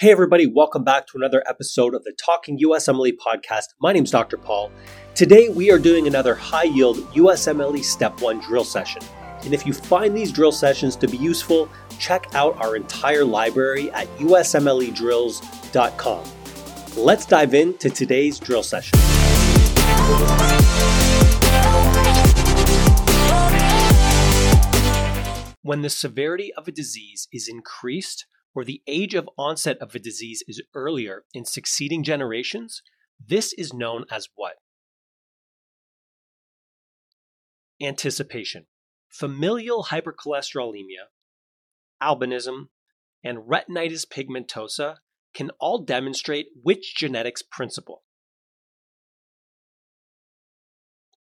Hey, everybody, welcome back to another episode of the Talking USMLE podcast. My name is Dr. Paul. Today, we are doing another high yield USMLE Step 1 drill session. And if you find these drill sessions to be useful, check out our entire library at usmledrills.com. Let's dive into today's drill session. When the severity of a disease is increased, or the age of onset of a disease is earlier in succeeding generations, this is known as what? Anticipation. Familial hypercholesterolemia, albinism, and retinitis pigmentosa can all demonstrate which genetics principle?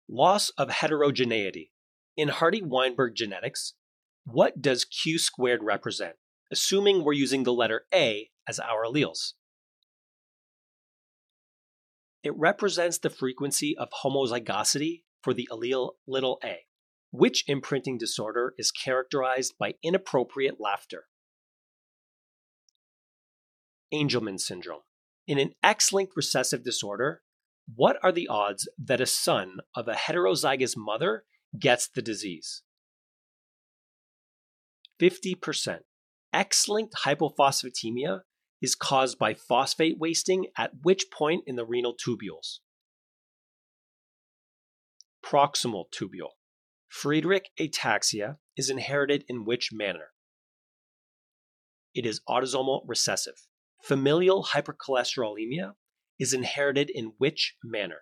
Locus heterogeneity. In Hardy Weinberg genetics, what does Q squared represent? Assuming we're using the letter A as our alleles. It represents the frequency of homozygosity for the allele little a, which imprinting disorder is characterized by inappropriate laughter. Angelman syndrome. In an X linked recessive disorder, what are the odds that a son of a heterozygous mother gets the disease? 50%. X-linked hypophosphatemia is caused by phosphate wasting at which point in the renal tubules? Proximal tubule. Friedreich ataxia is inherited in which manner? It is autosomal recessive. Familial hypercholesterolemia is inherited in which manner?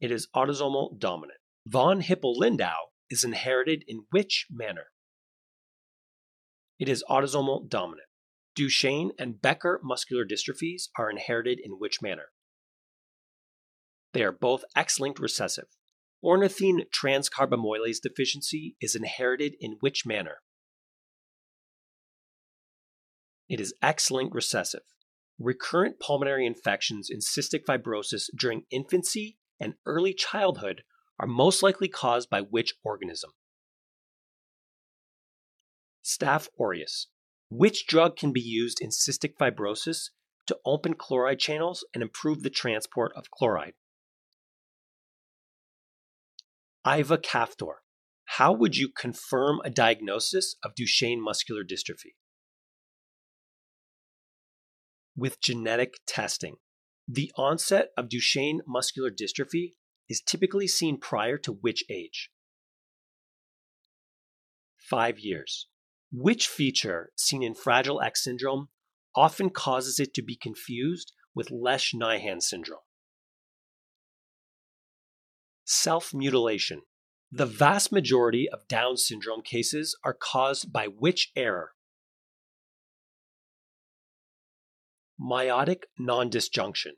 It is autosomal dominant. Von Hippel-Lindau is inherited in which manner? It is autosomal dominant. Duchenne and Becker muscular dystrophies are inherited in which manner? They are both X linked recessive. Ornithine transcarbamoylase deficiency is inherited in which manner? It is X linked recessive. Recurrent pulmonary infections in cystic fibrosis during infancy and early childhood are most likely caused by which organism? Staph aureus. Which drug can be used in cystic fibrosis to open chloride channels and improve the transport of chloride? Ivacaftor. How would you confirm a diagnosis of Duchenne muscular dystrophy? With genetic testing. The onset of Duchenne muscular dystrophy is typically seen prior to which age? Five years. Which feature seen in Fragile X syndrome often causes it to be confused with Lesch Nyhan syndrome? Self mutilation. The vast majority of Down syndrome cases are caused by which error? Meiotic non disjunction,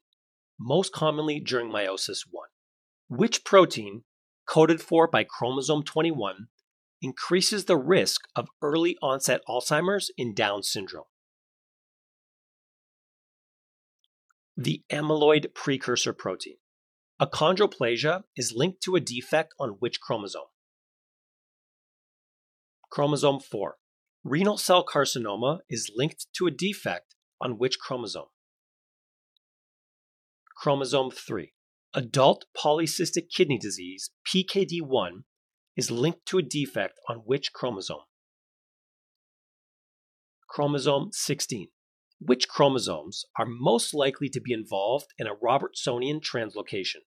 most commonly during meiosis 1. Which protein, coded for by chromosome 21, increases the risk of early onset Alzheimer's in Down syndrome. The amyloid precursor protein. Achondroplasia is linked to a defect on which chromosome? Chromosome 4. Renal cell carcinoma is linked to a defect on which chromosome? Chromosome 3. Adult polycystic kidney disease, PKD1, is linked to a defect on which chromosome? Chromosome 16. Which chromosomes are most likely to be involved in a Robertsonian translocation?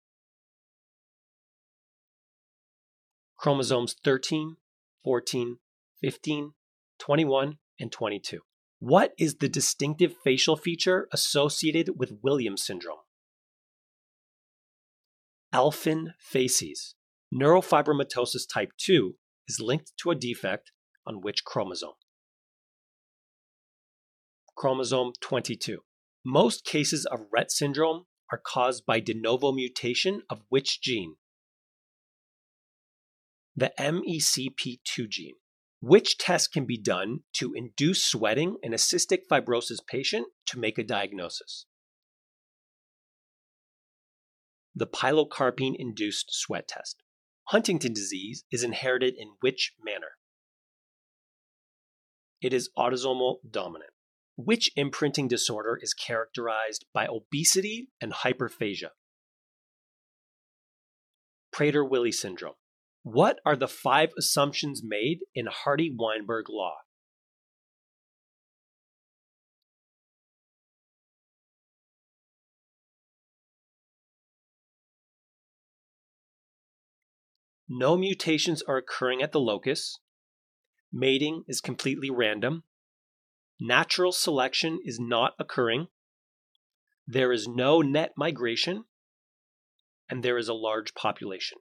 Chromosomes 13, 14, 15, 21, and 22. What is the distinctive facial feature associated with Williams syndrome? Elfin facies. Neurofibromatosis type 2 is linked to a defect on which chromosome? Chromosome 22. Most cases of Rett syndrome are caused by de novo mutation of which gene? The MECP2 gene. Which test can be done to induce sweating in a cystic fibrosis patient to make a diagnosis? The pilocarpine induced sweat test. Huntington disease is inherited in which manner? It is autosomal dominant. Which imprinting disorder is characterized by obesity and hyperphagia? Prader Willi syndrome. What are the five assumptions made in Hardy Weinberg law? No mutations are occurring at the locus. Mating is completely random. Natural selection is not occurring. There is no net migration. And there is a large population.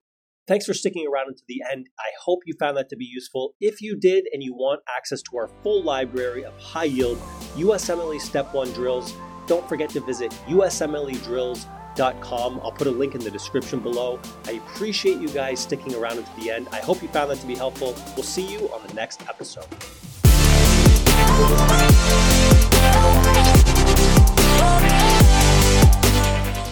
Thanks for sticking around until the end. I hope you found that to be useful. If you did and you want access to our full library of high yield USMLE Step 1 drills, don't forget to visit USMLEdrills.com I'll put a link in the description below. I appreciate you guys sticking around until the end. I hope you found that to be helpful. We'll see you on the next episode.